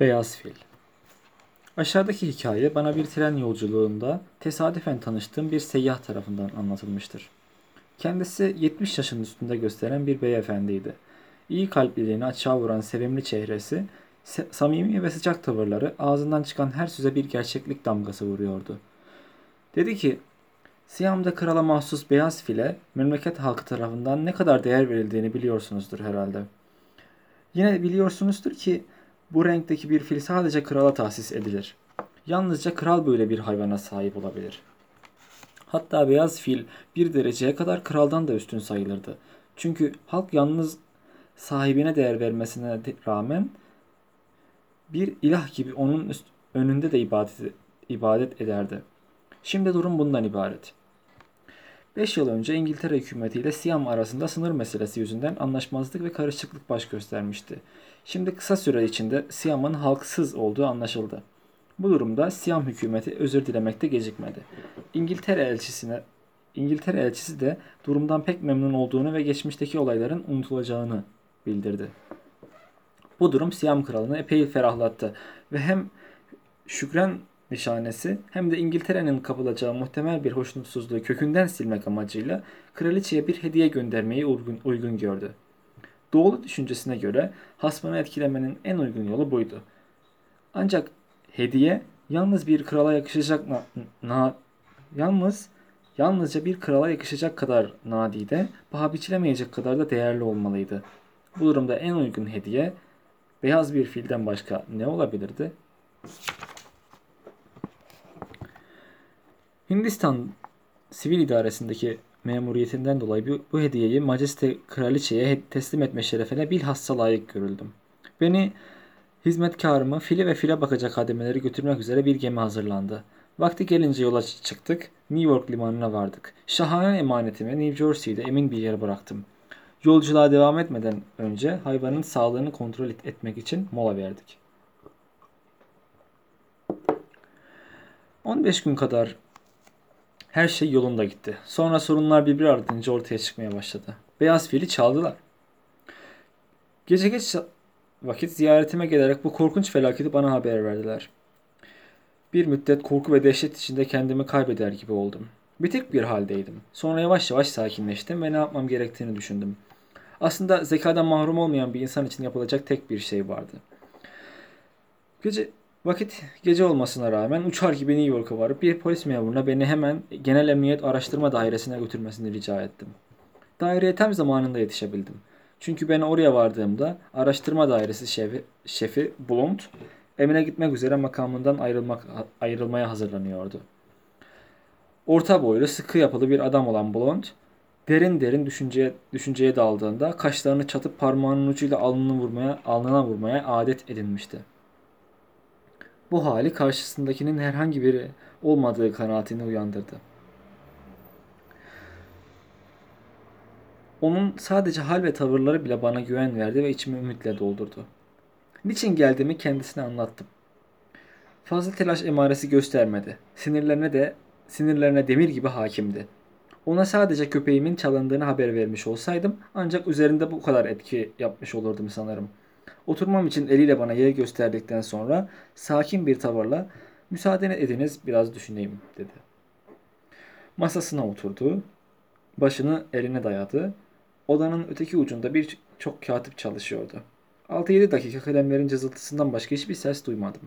Beyaz Fil Aşağıdaki hikaye bana bir tren yolculuğunda tesadüfen tanıştığım bir seyyah tarafından anlatılmıştır. Kendisi 70 yaşın üstünde gösteren bir beyefendiydi. İyi kalpliliğini açığa vuran sevimli çehresi, samimi ve sıcak tavırları ağzından çıkan her söze bir gerçeklik damgası vuruyordu. Dedi ki, Siyam'da krala mahsus beyaz file memleket halkı tarafından ne kadar değer verildiğini biliyorsunuzdur herhalde. Yine biliyorsunuzdur ki bu renkteki bir fil sadece krala tahsis edilir. Yalnızca kral böyle bir hayvana sahip olabilir. Hatta beyaz fil bir dereceye kadar kraldan da üstün sayılırdı. Çünkü halk yalnız sahibine değer vermesine rağmen bir ilah gibi onun önünde de ibadet ederdi. Şimdi durum bundan ibaret. 5 yıl önce İngiltere hükümetiyle Siyam arasında sınır meselesi yüzünden anlaşmazlık ve karışıklık baş göstermişti. Şimdi kısa süre içinde Siyam'ın halksız olduğu anlaşıldı. Bu durumda Siyam hükümeti özür dilemekte gecikmedi. İngiltere elçisine İngiltere elçisi de durumdan pek memnun olduğunu ve geçmişteki olayların unutulacağını bildirdi. Bu durum Siyam kralını epey ferahlattı ve hem şükran nişanesi hem de İngiltere'nin kapılacağı muhtemel bir hoşnutsuzluğu kökünden silmek amacıyla kraliçeye bir hediye göndermeyi uygun, uygun gördü. Doğulu düşüncesine göre hasmını etkilemenin en uygun yolu buydu. Ancak hediye yalnız bir krala yakışacak na, na yalnız yalnızca bir krala yakışacak kadar nadide, paha biçilemeyecek kadar da değerli olmalıydı. Bu durumda en uygun hediye beyaz bir filden başka ne olabilirdi? Hindistan sivil idaresindeki memuriyetinden dolayı bu, bu hediyeyi Majeste Kraliçe'ye teslim etme şerefine bilhassa layık görüldüm. Beni hizmetkarımı file ve file bakacak hademeleri götürmek üzere bir gemi hazırlandı. Vakti gelince yola çıktık. New York limanına vardık. Şahane emanetimi New Jersey'de emin bir yere bıraktım. Yolculuğa devam etmeden önce hayvanın sağlığını kontrol etmek için mola verdik. 15 gün kadar her şey yolunda gitti. Sonra sorunlar birbiri ardınca ortaya çıkmaya başladı. Beyaz fili çaldılar. Gece geç vakit ziyaretime gelerek bu korkunç felaketi bana haber verdiler. Bir müddet korku ve dehşet içinde kendimi kaybeder gibi oldum. Bitik bir haldeydim. Sonra yavaş yavaş sakinleştim ve ne yapmam gerektiğini düşündüm. Aslında zekadan mahrum olmayan bir insan için yapılacak tek bir şey vardı. Gece Vakit gece olmasına rağmen uçar gibi New York'a varıp bir polis memuruna beni hemen Genel Emniyet Araştırma Dairesi'ne götürmesini rica ettim. Daireye tam zamanında yetişebildim. Çünkü ben oraya vardığımda araştırma dairesi şefi, şefi Blunt emine gitmek üzere makamından ayrılmak, ayrılmaya hazırlanıyordu. Orta boylu, sıkı yapılı bir adam olan Blunt, derin derin düşünceye, düşünceye daldığında kaşlarını çatıp parmağının ucuyla alnını vurmaya, alnına vurmaya adet edinmişti. Bu hali karşısındakinin herhangi biri olmadığı kanaatini uyandırdı. Onun sadece hal ve tavırları bile bana güven verdi ve içimi ümitle doldurdu. Niçin geldiğimi kendisine anlattım. Fazla telaş emaresi göstermedi. Sinirlerine de sinirlerine demir gibi hakimdi. Ona sadece köpeğimin çalındığını haber vermiş olsaydım ancak üzerinde bu kadar etki yapmış olurdum sanırım.'' Oturmam için eliyle bana yer gösterdikten sonra sakin bir tavırla müsaade ediniz biraz düşüneyim dedi. Masasına oturdu. Başını eline dayadı. Odanın öteki ucunda bir çok katip çalışıyordu. 6-7 dakika kalemlerin cızıltısından başka hiçbir ses duymadım.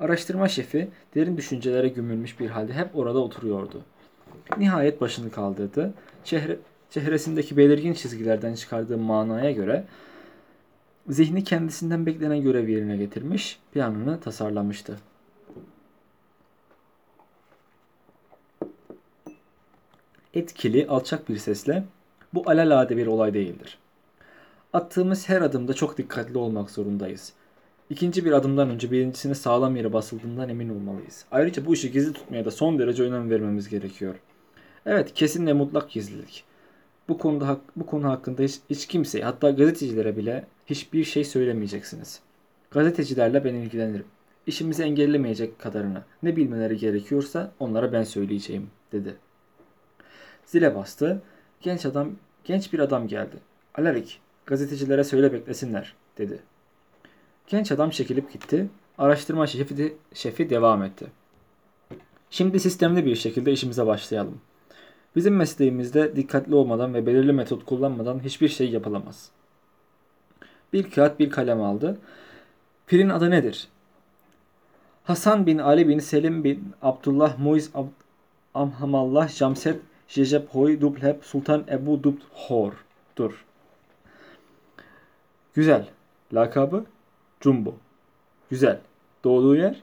Araştırma şefi derin düşüncelere gömülmüş bir halde hep orada oturuyordu. Nihayet başını kaldırdı. Çehre, çehresindeki belirgin çizgilerden çıkardığı manaya göre Zihni kendisinden beklenen görev yerine getirmiş, planını tasarlamıştı. Etkili, alçak bir sesle bu alelade bir olay değildir. Attığımız her adımda çok dikkatli olmak zorundayız. İkinci bir adımdan önce birincisine sağlam yere basıldığından emin olmalıyız. Ayrıca bu işi gizli tutmaya da son derece önem vermemiz gerekiyor. Evet, kesin ve mutlak gizlilik. Bu konuda bu konu hakkında hiç, hiç kimseye hatta gazetecilere bile hiçbir şey söylemeyeceksiniz. Gazetecilerle ben ilgilenirim. İşimizi engellemeyecek kadarını ne bilmeleri gerekiyorsa onlara ben söyleyeceğim dedi. Zile bastı. Genç adam genç bir adam geldi. Alarik gazetecilere söyle beklesinler dedi. Genç adam çekilip gitti. Araştırma şefi, de, şefi devam etti. Şimdi sistemli bir şekilde işimize başlayalım. Bizim mesleğimizde dikkatli olmadan ve belirli metot kullanmadan hiçbir şey yapılamaz. Bir kağıt bir kalem aldı. Pirin adı nedir? Hasan bin Ali bin Selim bin Abdullah Muiz Ab Amhamallah Jamset Jejeb Hoy Dublheb Sultan Ebu Dubd Hor. Dur. Güzel. Lakabı Jumbo. Güzel. Doğduğu yer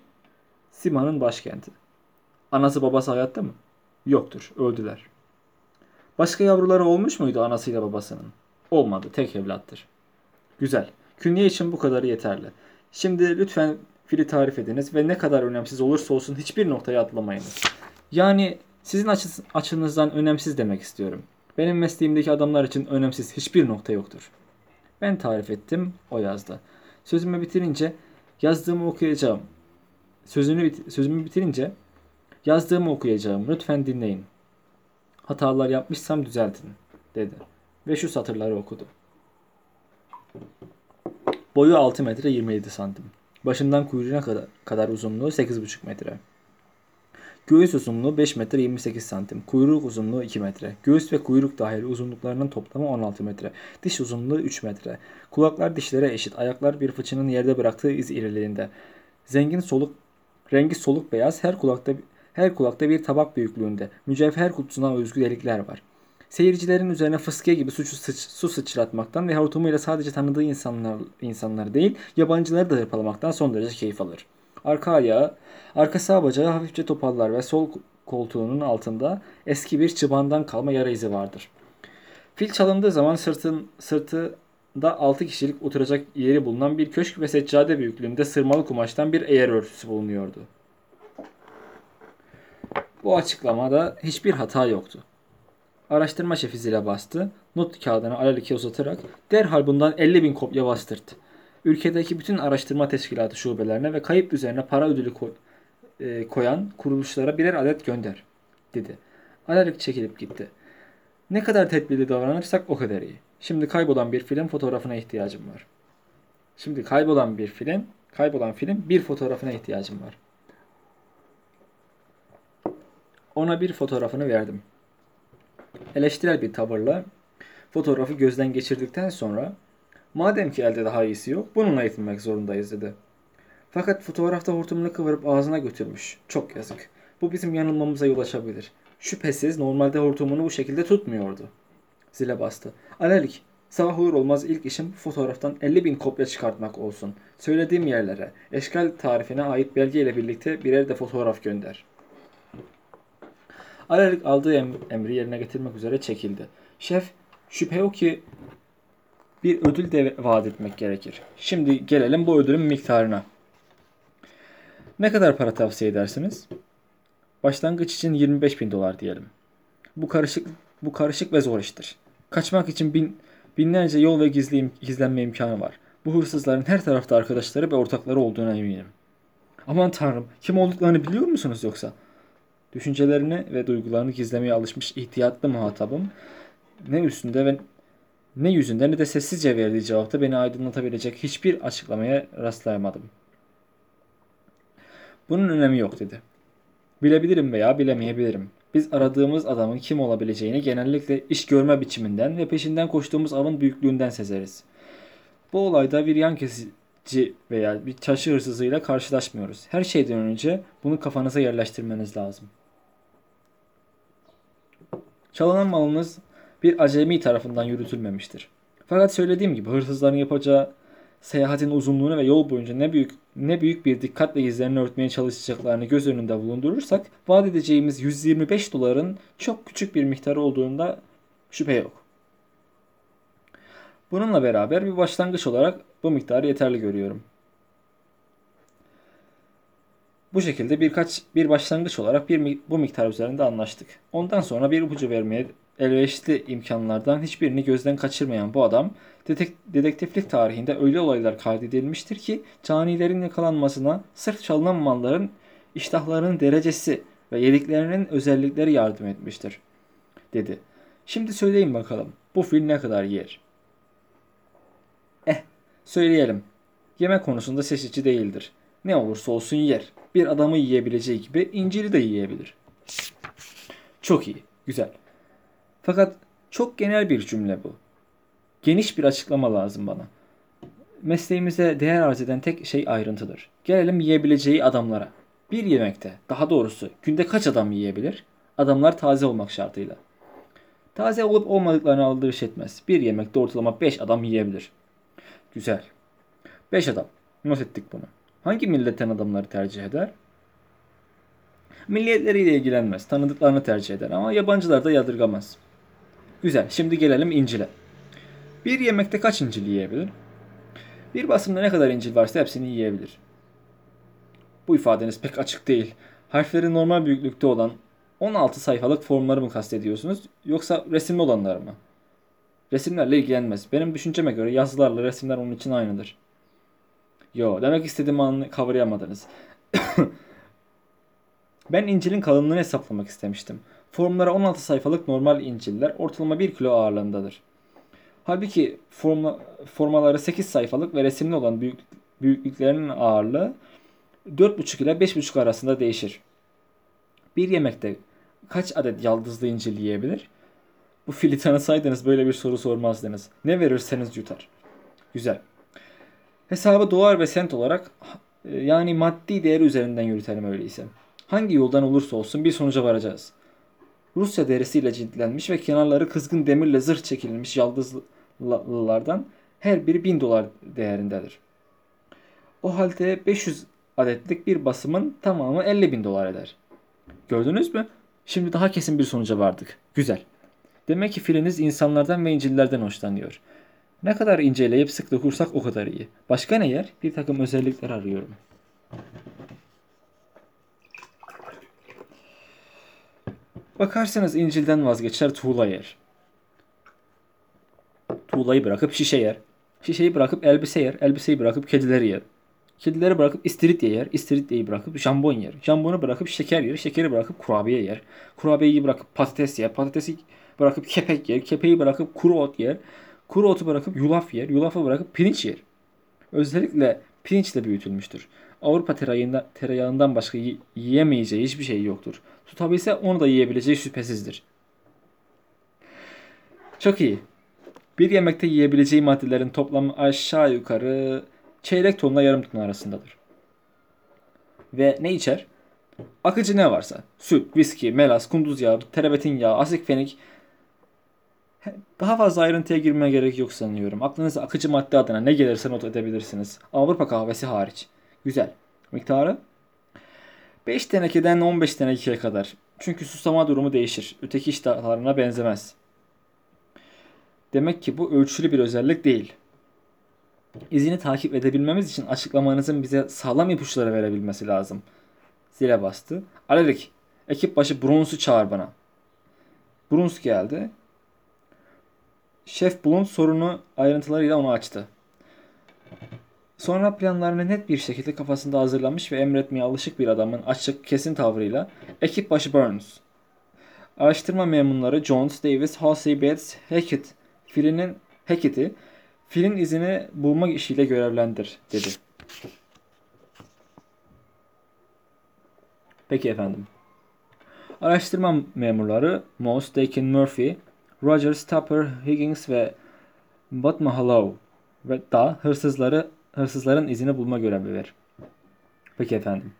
Sima'nın başkenti. Anası babası hayatta mı? Yoktur. Öldüler. Başka yavruları olmuş muydu anasıyla babasının? Olmadı. Tek evlattır. Güzel. Künye için bu kadarı yeterli. Şimdi lütfen fili tarif ediniz ve ne kadar önemsiz olursa olsun hiçbir noktaya atlamayınız. Yani sizin açınızdan önemsiz demek istiyorum. Benim mesleğimdeki adamlar için önemsiz hiçbir nokta yoktur. Ben tarif ettim, o yazdı. Sözümü bitirince yazdığımı okuyacağım. Sözünü sözümü bitirince yazdığımı okuyacağım. Lütfen dinleyin. Hatalar yapmışsam düzeltin dedi. Ve şu satırları okudu. Boyu 6 metre 27 santim. Başından kuyruğuna kadar, kadar uzunluğu 8,5 metre. Göğüs uzunluğu 5 metre 28 santim. Kuyruk uzunluğu 2 metre. Göğüs ve kuyruk dahil uzunluklarının toplamı 16 metre. Diş uzunluğu 3 metre. Kulaklar dişlere eşit. Ayaklar bir fıçının yerde bıraktığı iz iriliğinde. Zengin soluk rengi soluk beyaz. Her kulakta her kulakta bir tabak büyüklüğünde. Mücevher kutusuna özgü delikler var. Seyircilerin üzerine fıskiye gibi suçu sıç, su sıçratmaktan ve hortumuyla sadece tanıdığı insanlar, insanlar değil, yabancıları da hırpalamaktan son derece keyif alır. Arka ayağı, arka sağ bacağı hafifçe topallar ve sol koltuğunun altında eski bir çıbandan kalma yara izi vardır. Fil çalındığı zaman sırtın, sırtında 6 kişilik oturacak yeri bulunan bir köşk ve seccade büyüklüğünde sırmalı kumaştan bir eğer örtüsü bulunuyordu. Bu açıklamada hiçbir hata yoktu. Araştırma şefi zile bastı. Not kağıdını alelike uzatarak derhal bundan 50 bin kopya bastırt. Ülkedeki bütün araştırma teşkilatı şubelerine ve kayıp üzerine para ödülü koy, e, koyan kuruluşlara birer adet gönder, dedi. Alalik çekilip gitti. Ne kadar tedbirli davranırsak o kadar iyi. Şimdi kaybolan bir film fotoğrafına ihtiyacım var. Şimdi kaybolan bir film, kaybolan film bir fotoğrafına ihtiyacım var. Ona bir fotoğrafını verdim. Eleştirel bir tavırla fotoğrafı gözden geçirdikten sonra madem ki elde daha iyisi yok bununla yetinmek zorundayız dedi. Fakat fotoğrafta hortumunu kıvırıp ağzına götürmüş. Çok yazık. Bu bizim yanılmamıza yol açabilir. Şüphesiz normalde hortumunu bu şekilde tutmuyordu. Zile bastı. Alelik, sabah olur olmaz ilk işim fotoğraftan 50 bin kopya çıkartmak olsun. Söylediğim yerlere, eşkal tarifine ait belge ile birlikte birer de fotoğraf gönder.'' Alarik aldığı emri yerine getirmek üzere çekildi. Şef şüphe yok ki bir ödül de vaat etmek gerekir. Şimdi gelelim bu ödülün miktarına. Ne kadar para tavsiye edersiniz? Başlangıç için 25 bin dolar diyelim. Bu karışık bu karışık ve zor iştir. Kaçmak için bin, binlerce yol ve gizli, gizlenme imkanı var. Bu hırsızların her tarafta arkadaşları ve ortakları olduğuna eminim. Aman tanrım kim olduklarını biliyor musunuz yoksa? Düşüncelerini ve duygularını gizlemeye alışmış ihtiyatlı muhatabım ne üstünde ve ne yüzünde ne de sessizce verdiği cevapta beni aydınlatabilecek hiçbir açıklamaya rastlayamadım. Bunun önemi yok dedi. Bilebilirim veya bilemeyebilirim. Biz aradığımız adamın kim olabileceğini genellikle iş görme biçiminden ve peşinden koştuğumuz avın büyüklüğünden sezeriz. Bu olayda bir yan kesici veya bir çarşı hırsızıyla karşılaşmıyoruz. Her şeyden önce bunu kafanıza yerleştirmeniz lazım. Çalınan malınız bir acemi tarafından yürütülmemiştir. Fakat söylediğim gibi hırsızların yapacağı seyahatin uzunluğunu ve yol boyunca ne büyük ne büyük bir dikkatle izlerini örtmeye çalışacaklarını göz önünde bulundurursak vaat edeceğimiz 125 doların çok küçük bir miktarı olduğunda şüphe yok. Bununla beraber bir başlangıç olarak bu miktarı yeterli görüyorum. Bu şekilde birkaç bir başlangıç olarak bir bu miktar üzerinde anlaştık. Ondan sonra bir ipucu vermeye elverişli imkanlardan hiçbirini gözden kaçırmayan bu adam dedektiflik tarihinde öyle olaylar kaydedilmiştir ki canilerin yakalanmasına sırf çalınan malların iştahlarının derecesi ve yediklerinin özellikleri yardım etmiştir, dedi. Şimdi söyleyin bakalım, bu fil ne kadar yer? Eh, söyleyelim. Yemek konusunda seçici değildir Ne olursa olsun yer. Bir adamı yiyebileceği gibi İncil'i de yiyebilir. Çok iyi, güzel. Fakat çok genel bir cümle bu. Geniş bir açıklama lazım bana. Mesleğimize değer arz eden tek şey ayrıntıdır. Gelelim yiyebileceği adamlara. Bir yemekte, daha doğrusu günde kaç adam yiyebilir? Adamlar taze olmak şartıyla. Taze olup olmadıklarını aldırış etmez. Bir yemekte ortalama 5 adam yiyebilir. Güzel. 5 adam. Not ettik bunu. Hangi milletten adamları tercih eder? Milliyetleriyle ilgilenmez. Tanıdıklarını tercih eder ama yabancılar da yadırgamaz. Güzel. Şimdi gelelim İncil'e. Bir yemekte kaç İncil yiyebilir? Bir basımda ne kadar İncil varsa hepsini yiyebilir. Bu ifadeniz pek açık değil. Harfleri normal büyüklükte olan 16 sayfalık formları mı kastediyorsunuz yoksa resimli olanlar mı? Resimlerle ilgilenmez. Benim düşünceme göre yazılarla resimler onun için aynıdır. Yo, demek istediğimi anlı- kavrayamadınız. ben İncil'in kalınlığını hesaplamak istemiştim. Formlara 16 sayfalık normal İncil'ler ortalama 1 kilo ağırlığındadır. Halbuki forma, formaları 8 sayfalık ve resimli olan büyük, büyüklüklerinin ağırlığı 4,5 ile 5,5 arasında değişir. Bir yemekte kaç adet yaldızlı incil yiyebilir? Bu fili tanısaydınız böyle bir soru sormazdınız. Ne verirseniz yutar. Güzel. Hesabı dolar ve sent olarak e, yani maddi değeri üzerinden yürütelim öyleyse. Hangi yoldan olursa olsun bir sonuca varacağız. Rusya derisiyle ciltlenmiş ve kenarları kızgın demirle zırh çekilmiş yaldızlılardan her biri 1000 dolar değerindedir. O halde 500 adetlik bir basımın tamamı 50 bin dolar eder. Gördünüz mü? Şimdi daha kesin bir sonuca vardık. Güzel. Demek ki filiniz insanlardan ve incillerden hoşlanıyor. Ne kadar inceleyip sık dokursak o kadar iyi. Başka ne yer? Bir takım özellikler arıyorum. Bakarsanız İncil'den vazgeçer tuğla yer. Tuğlayı bırakıp şişe yer. Şişeyi bırakıp elbise yer. Elbiseyi bırakıp kedileri yer. Kedileri bırakıp istiridye yer. İstiridyeyi bırakıp jambon yer. Jambonu bırakıp şeker yer. Şekeri bırakıp kurabiye yer. Kurabiyeyi bırakıp patates yer. Patatesi bırakıp kepek yer. Kepeği bırakıp kuru ot yer. Kuru otu bırakıp yulaf yer. Yulafı bırakıp pirinç yer. Özellikle pirinçle büyütülmüştür. Avrupa tereyağında, tereyağından başka yi- yiyemeyeceği hiçbir şey yoktur. Tutabilse onu da yiyebileceği şüphesizdir. Çok iyi. Bir yemekte yiyebileceği maddelerin toplamı aşağı yukarı çeyrek tonla yarım ton arasındadır. Ve ne içer? Akıcı ne varsa. Süt, viski, melas, kunduz yağı, terebetin yağı, asik fenik. Daha fazla ayrıntıya girmeye gerek yok sanıyorum. Aklınıza akıcı madde adına ne gelirse not edebilirsiniz. Avrupa kahvesi hariç. Güzel. Miktarı? 5 tenekeden 15 tenekeye kadar. Çünkü susama durumu değişir. Öteki iştahlarına benzemez. Demek ki bu ölçülü bir özellik değil. İzini takip edebilmemiz için açıklamanızın bize sağlam ipuçları verebilmesi lazım. Zile bastı. Alerik, ekip başı Bruns'u çağır bana. Bruns geldi. Şef Blunt sorunu ayrıntılarıyla onu açtı. Sonra planlarını net bir şekilde kafasında hazırlamış ve emretmeye alışık bir adamın açık, kesin tavrıyla ekip başı Burns. Araştırma memurları Jones, Davis, Halsey, Bates, Hackett, Phil'in Hackett'i Phil'in izini bulmak işiyle görevlendir dedi. Peki efendim. Araştırma memurları Moss, Dakin, Murphy, Rogers, Tupper, Higgins ve Batmahalov ve da hırsızları hırsızların izini bulma görevi ver. Peki efendim.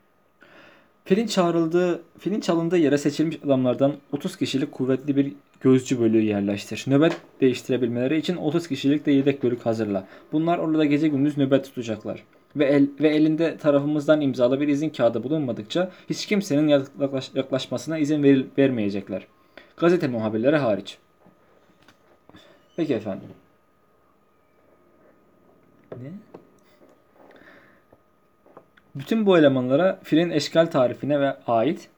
Filin çağrıldığı, filin çalındığı yere seçilmiş adamlardan 30 kişilik kuvvetli bir gözcü bölüğü yerleştir. Nöbet değiştirebilmeleri için 30 kişilik de yedek bölük hazırla. Bunlar orada gece gündüz nöbet tutacaklar. Ve, el, ve elinde tarafımızdan imzalı bir izin kağıdı bulunmadıkça hiç kimsenin yaklaş, yaklaşmasına izin veril, vermeyecekler. Gazete muhabirleri hariç. Peki efendim. Ne? Bütün bu elemanlara filin eşkal tarifine ve ait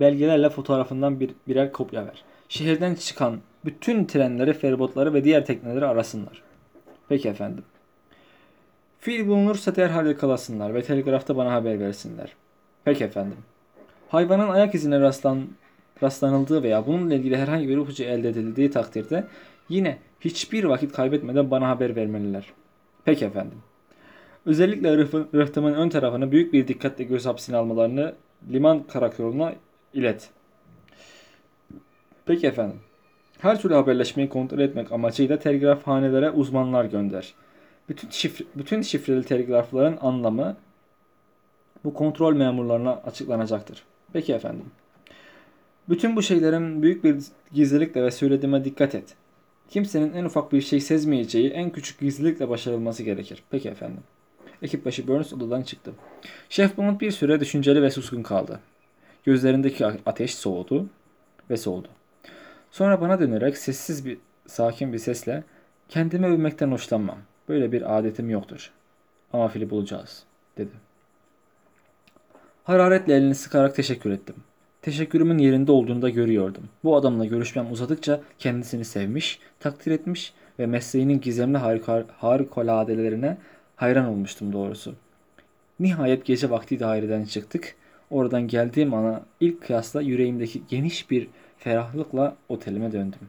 belgelerle fotoğrafından bir, birer kopya ver. Şehirden çıkan bütün trenleri, feribotları ve diğer tekneleri arasınlar. Peki efendim. Fil bulunursa derhal yakalasınlar ve telgrafta bana haber versinler. Peki efendim. Hayvanın ayak izine rastlan, rastlanıldığı veya bununla ilgili herhangi bir ipucu elde edildiği takdirde yine hiçbir vakit kaybetmeden bana haber vermeliler. Peki efendim. Özellikle rıhtımın ön tarafını büyük bir dikkatle göz hapsine almalarını liman karakoluna ilet. Peki efendim. Her türlü haberleşmeyi kontrol etmek amacıyla telgrafhanelere uzmanlar gönder. Bütün, şifre, bütün şifreli telgrafların anlamı bu kontrol memurlarına açıklanacaktır. Peki efendim. Bütün bu şeylerin büyük bir gizlilikle ve söylediğime dikkat et. Kimsenin en ufak bir şey sezmeyeceği en küçük gizlilikle başarılması gerekir. Peki efendim. Ekip başı Burns odadan çıktı. Şef Bond bir süre düşünceli ve suskun kaldı. Gözlerindeki ateş soğudu ve soğudu. Sonra bana dönerek sessiz bir, sakin bir sesle kendimi övmekten hoşlanmam. Böyle bir adetim yoktur. Ama fili bulacağız, dedi. Hararetle elini sıkarak teşekkür ettim. Teşekkürümün yerinde olduğunu da görüyordum. Bu adamla görüşmem uzadıkça kendisini sevmiş, takdir etmiş ve mesleğinin gizemli harika, harikuladelerine hayran olmuştum doğrusu. Nihayet gece vakti daireden çıktık. Oradan geldiğim ana ilk kıyasla yüreğimdeki geniş bir ferahlıkla otelime döndüm.